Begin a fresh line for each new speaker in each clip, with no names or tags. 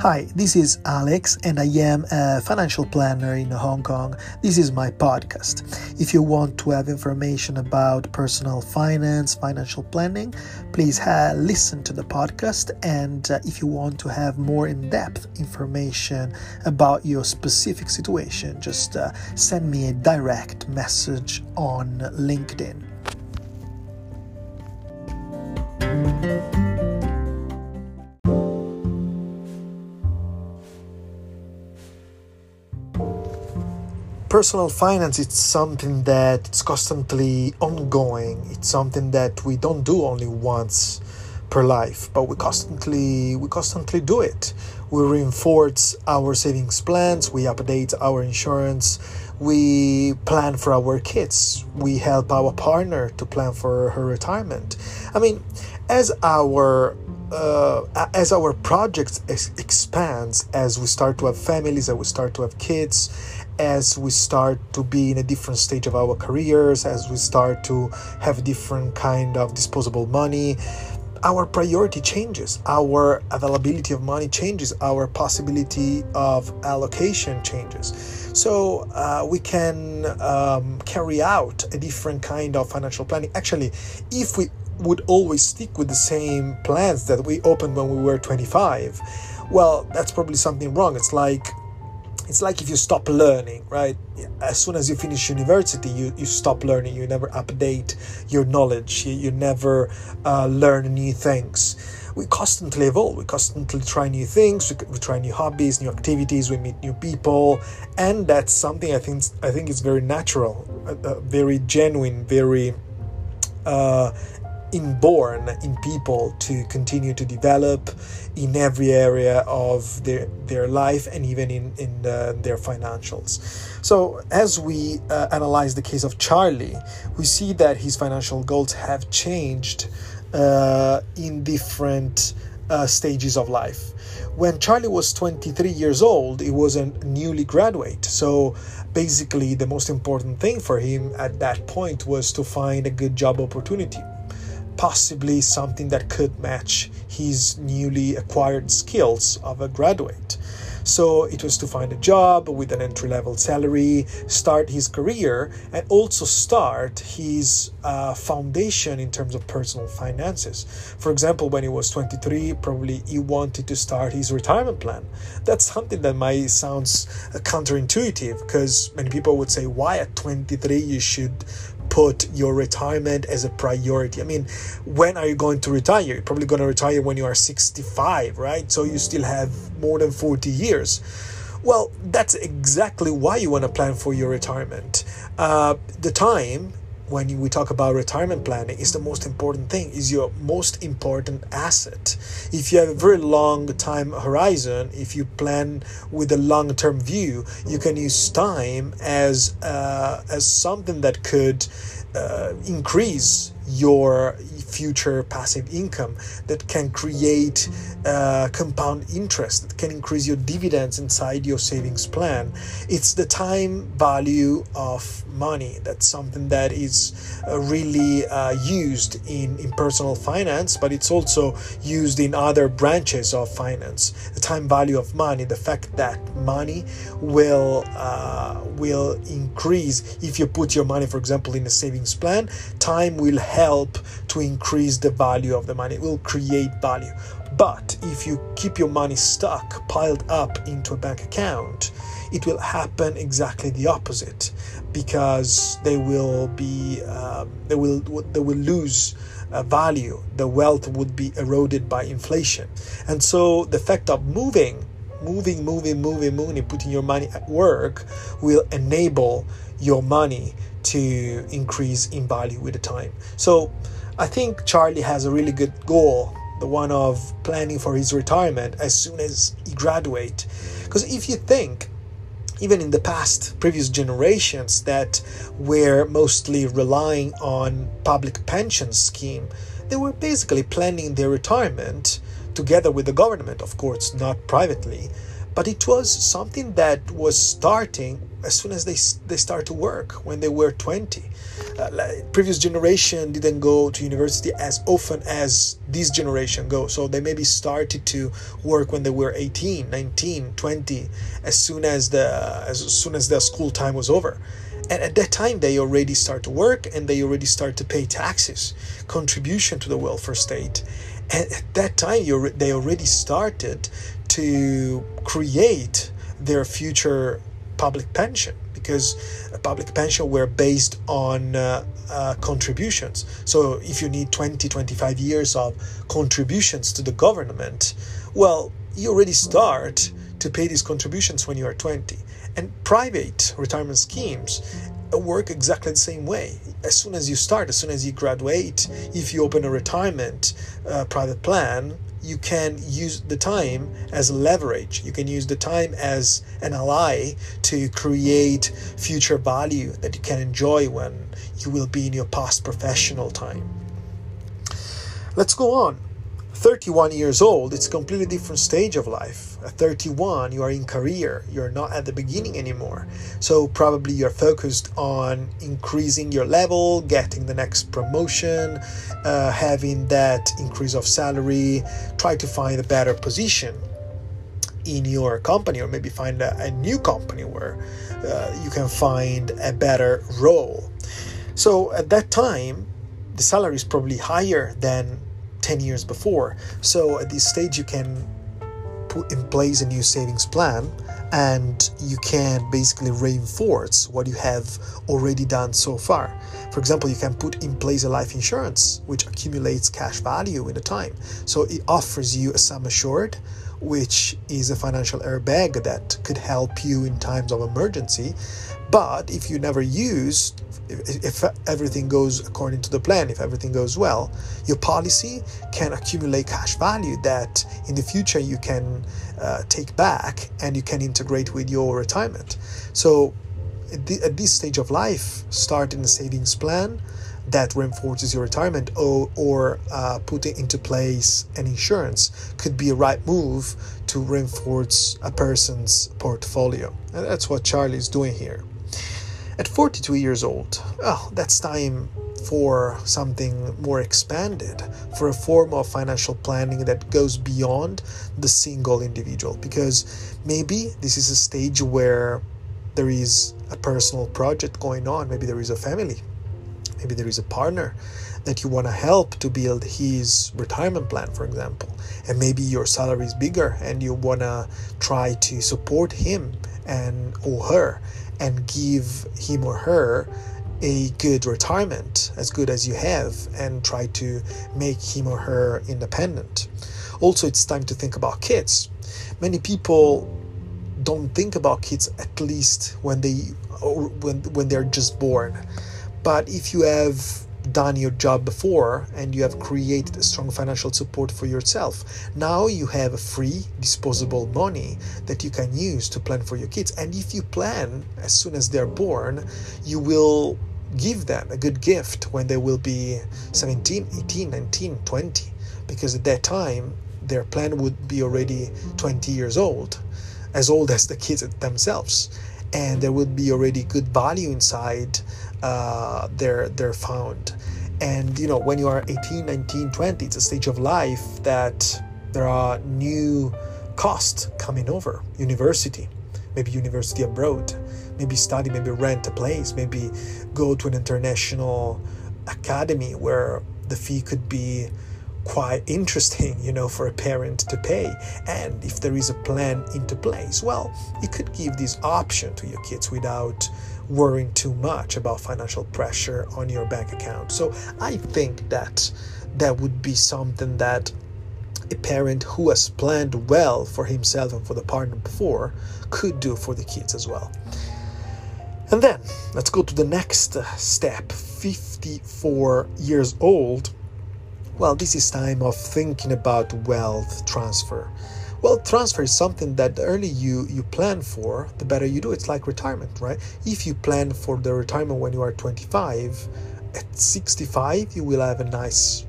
Hi, this is Alex, and I am a financial planner in Hong Kong. This is my podcast. If you want to have information about personal finance, financial planning, please uh, listen to the podcast. And uh, if you want to have more in depth information about your specific situation, just uh, send me a direct message on LinkedIn. Personal finance it's something that it's constantly ongoing. It's something that we don't do only once per life but we constantly we constantly do it. We reinforce our savings plans we update our insurance we plan for our kids we help our partner to plan for her retirement. I mean as our uh, as our project ex- expands as we start to have families as we start to have kids as we start to be in a different stage of our careers as we start to have different kind of disposable money our priority changes. Our availability of money changes. Our possibility of allocation changes. So uh, we can um, carry out a different kind of financial planning. Actually if we would always stick with the same plans that we opened when we were 25 well that's probably something wrong. It's like it's like if you stop learning right? As soon as you finish university you, you stop learning. You never update your knowledge. You, you never uh, learn new things. We constantly evolve. We constantly try new things. We, we try new hobbies new activities. We meet new people. And that's something i think i think is very natural uh, uh, very genuine very uh, inborn in people to continue to develop in every area of their their life and even in in uh, their financials. So as we uh, analyze the case of charlie we see that his financial goals have changed uh, in different uh, stages of life. When charlie was 23 years old he was a newly graduate. So basically the most important thing for him at that point was to find a good job opportunity possibly something that could match his newly acquired skills of a graduate. So it was to find a job with an entry level salary, start his career, and also start his uh, foundation in terms of personal finances. For example, when he was 23, probably he wanted to start his retirement plan. That's something that might sounds counterintuitive because many people would say, why at 23 you should put your retirement as a priority. I mean, when are you going to retire? You're probably going to retire when you are 65, right? So you still have more than 40 years. Well, that's exactly why you want to plan for your retirement. Uh, the time when we talk about retirement planning is the most important thing is your most important asset. If you have a very long time horizon if you plan with a long term view you can use time as uh, as something that could uh, increase your future passive income that can create uh, compound interest that can increase your dividends inside your savings plan. It's the time value of money. That's something that is uh, really uh, used in, in personal finance but it's also used in other branches of finance. The time value of money the fact that money will uh, will increase. If you put your money for example in a savings plan time will help to increase the value of the money. It will create value. But if you keep your money stuck piled up into a bank account it will happen exactly the opposite because they will be um, they will they will lose uh, value. The wealth would be eroded by inflation. And so the fact of moving moving moving moving moving putting your money at work will enable your money to increase in value with the time. So i think charlie has a really good goal the one of planning for his retirement as soon as he graduate. Because if you think even in the past previous generations that were mostly relying on public pension scheme they were basically planning their retirement together with the government of course not privately. But it was something that was starting as soon as they, they start to work when they were 20 uh, like previous generation didn't go to university as often as this generation go. So they maybe started to work when they were 18 19 20 as soon as the as soon as their school time was over. And at that time they already start to work and they already start to pay taxes contribution to the welfare state. And at that time they already started to create their future public pension because public pension were based on uh, uh, contributions. So if you need 20 25 years of contributions to the government well you already start to pay these contributions when you are 20 and private retirement schemes work exactly the same way. As soon as you start, as soon as you graduate, if you open a retirement uh, private plan, you can use the time as leverage. You can use the time as an ally to create future value that you can enjoy when you will be in your past professional time. Let's go on. 31 years old, it's a completely different stage of life. At 31, you are in career, you're not at the beginning anymore. So, probably you're focused on increasing your level, getting the next promotion, uh, having that increase of salary, try to find a better position in your company, or maybe find a, a new company where uh, you can find a better role. So, at that time, the salary is probably higher than 10 years before. So at this stage, you can put in place a new savings plan and you can basically reinforce what you have already done so far. For example, you can put in place a life insurance which accumulates cash value in the time. So it offers you a sum assured, which is a financial airbag that could help you in times of emergency. But if you never use if everything goes according to the plan, if everything goes well, your policy can accumulate cash value that in the future you can uh, take back and you can integrate with your retirement. So, at, the, at this stage of life, starting a savings plan that reinforces your retirement or, or uh, putting into place an insurance could be a right move to reinforce a person's portfolio. And that's what Charlie is doing here. At 42 years old, oh, that's time for something more expanded, for a form of financial planning that goes beyond the single individual. Because maybe this is a stage where there is a personal project going on, maybe there is a family, maybe there is a partner that you want to help to build his retirement plan, for example. And maybe your salary is bigger and you want to try to support him and or her and give him or her a good retirement, as good as you have, and try to make him or her independent. Also, it's time to think about kids. Many people don't think about kids at least when they when when they're just born. But if you have done your job before and you have created a strong financial support for yourself. Now you have free disposable money that you can use to plan for your kids. And if you plan as soon as they're born, you will give them a good gift when they will be 17, 18, 19, 20. Because at that time, their plan would be already 20 years old, as old as the kids themselves. And there would be already good value inside uh, their their found and you know when you are 18 19 20 it's a stage of life that there are new costs coming over. University maybe university abroad maybe study maybe rent a place maybe go to an international academy where the fee could be quite interesting, you know, for a parent to pay. And if there is a plan into place, well, you could give this option to your kids without worrying too much about financial pressure on your bank account. So I think that that would be something that a parent who has planned well for himself and for the partner before could do for the kids as well. And then let's go to the next uh, step 54 years old. Well, this is time of thinking about wealth transfer. Wealth transfer is something that the earlier you, you plan for, the better you do. It's like retirement, right? If you plan for the retirement when you are 25, at 65 you will have a nice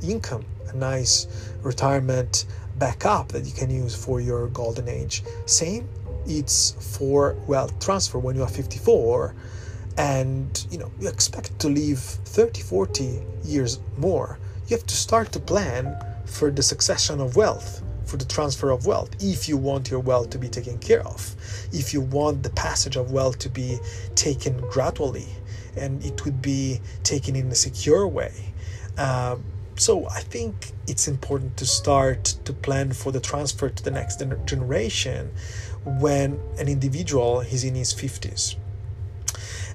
income, a nice retirement backup that you can use for your golden age. Same, it's for wealth transfer when you are 54 and you know you expect to live 30 40 years more you have to start to plan for the succession of wealth for the transfer of wealth if you want your wealth to be taken care of if you want the passage of wealth to be taken gradually and it would be taken in a secure way uh, so I think it's important to start to plan for the transfer to the next generation when an individual is in his 50s.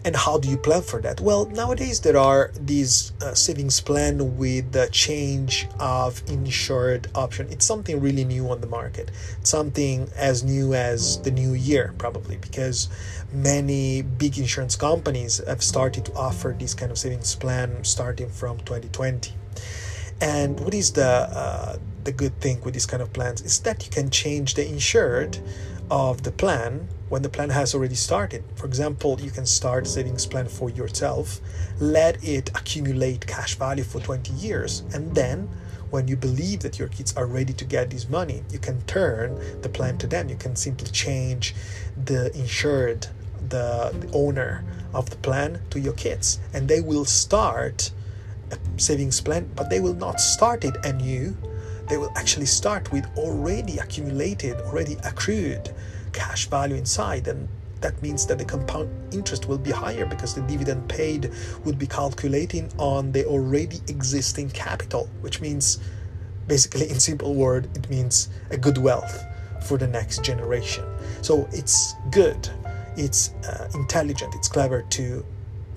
And how do you plan for that? Well, nowadays there are these uh, savings plan with the change of insured option. It's something really new on the market. Something as new as the new year, probably, because many big insurance companies have started to offer this kind of savings plan starting from 2020. And what is the uh, the good thing with these kind of plans is that you can change the insured of the plan when the plan has already started. For example, you can start savings plan for yourself, let it accumulate cash value for 20 years, and then when you believe that your kids are ready to get this money, you can turn the plan to them. You can simply change the insured, the, the owner of the plan to your kids, and they will start a savings plan, but they will not start it anew. They will actually start with already accumulated, already accrued cash value inside, and that means that the compound interest will be higher because the dividend paid would be calculating on the already existing capital, which means basically in simple word it means a good wealth for the next generation. So it's good, it's uh, intelligent, it's clever to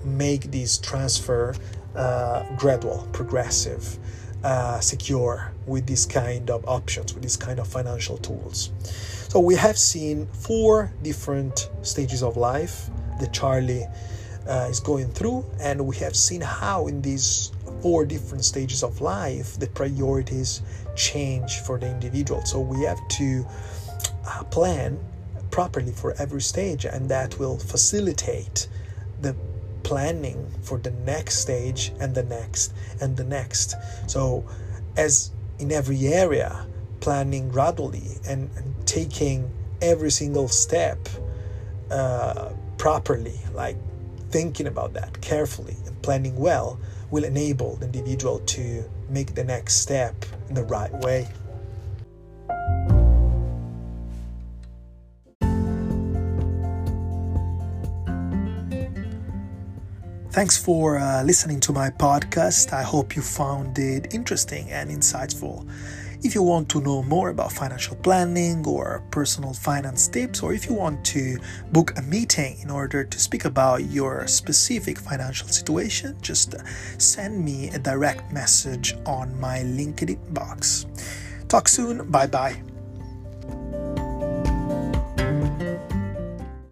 make this transfer uh, gradual, progressive, uh, secure with this kind of options, with this kind of financial tools. So we have seen four different stages of life that Charlie uh, is going through, and we have seen how in these four different stages of life the priorities change for the individual. So we have to uh, plan properly for every stage, and that will facilitate the planning for the next stage and the next and the next. So, as in every area, planning gradually and, and taking every single step uh, properly, like thinking about that carefully and planning well, will enable the individual to make the next step in the right way. Thanks for uh, listening to my podcast. I hope you found it interesting and insightful. If you want to know more about financial planning or personal finance tips, or if you want to book a meeting in order to speak about your specific financial situation, just send me a direct message on my LinkedIn box. Talk soon. Bye bye.